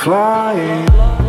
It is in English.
flying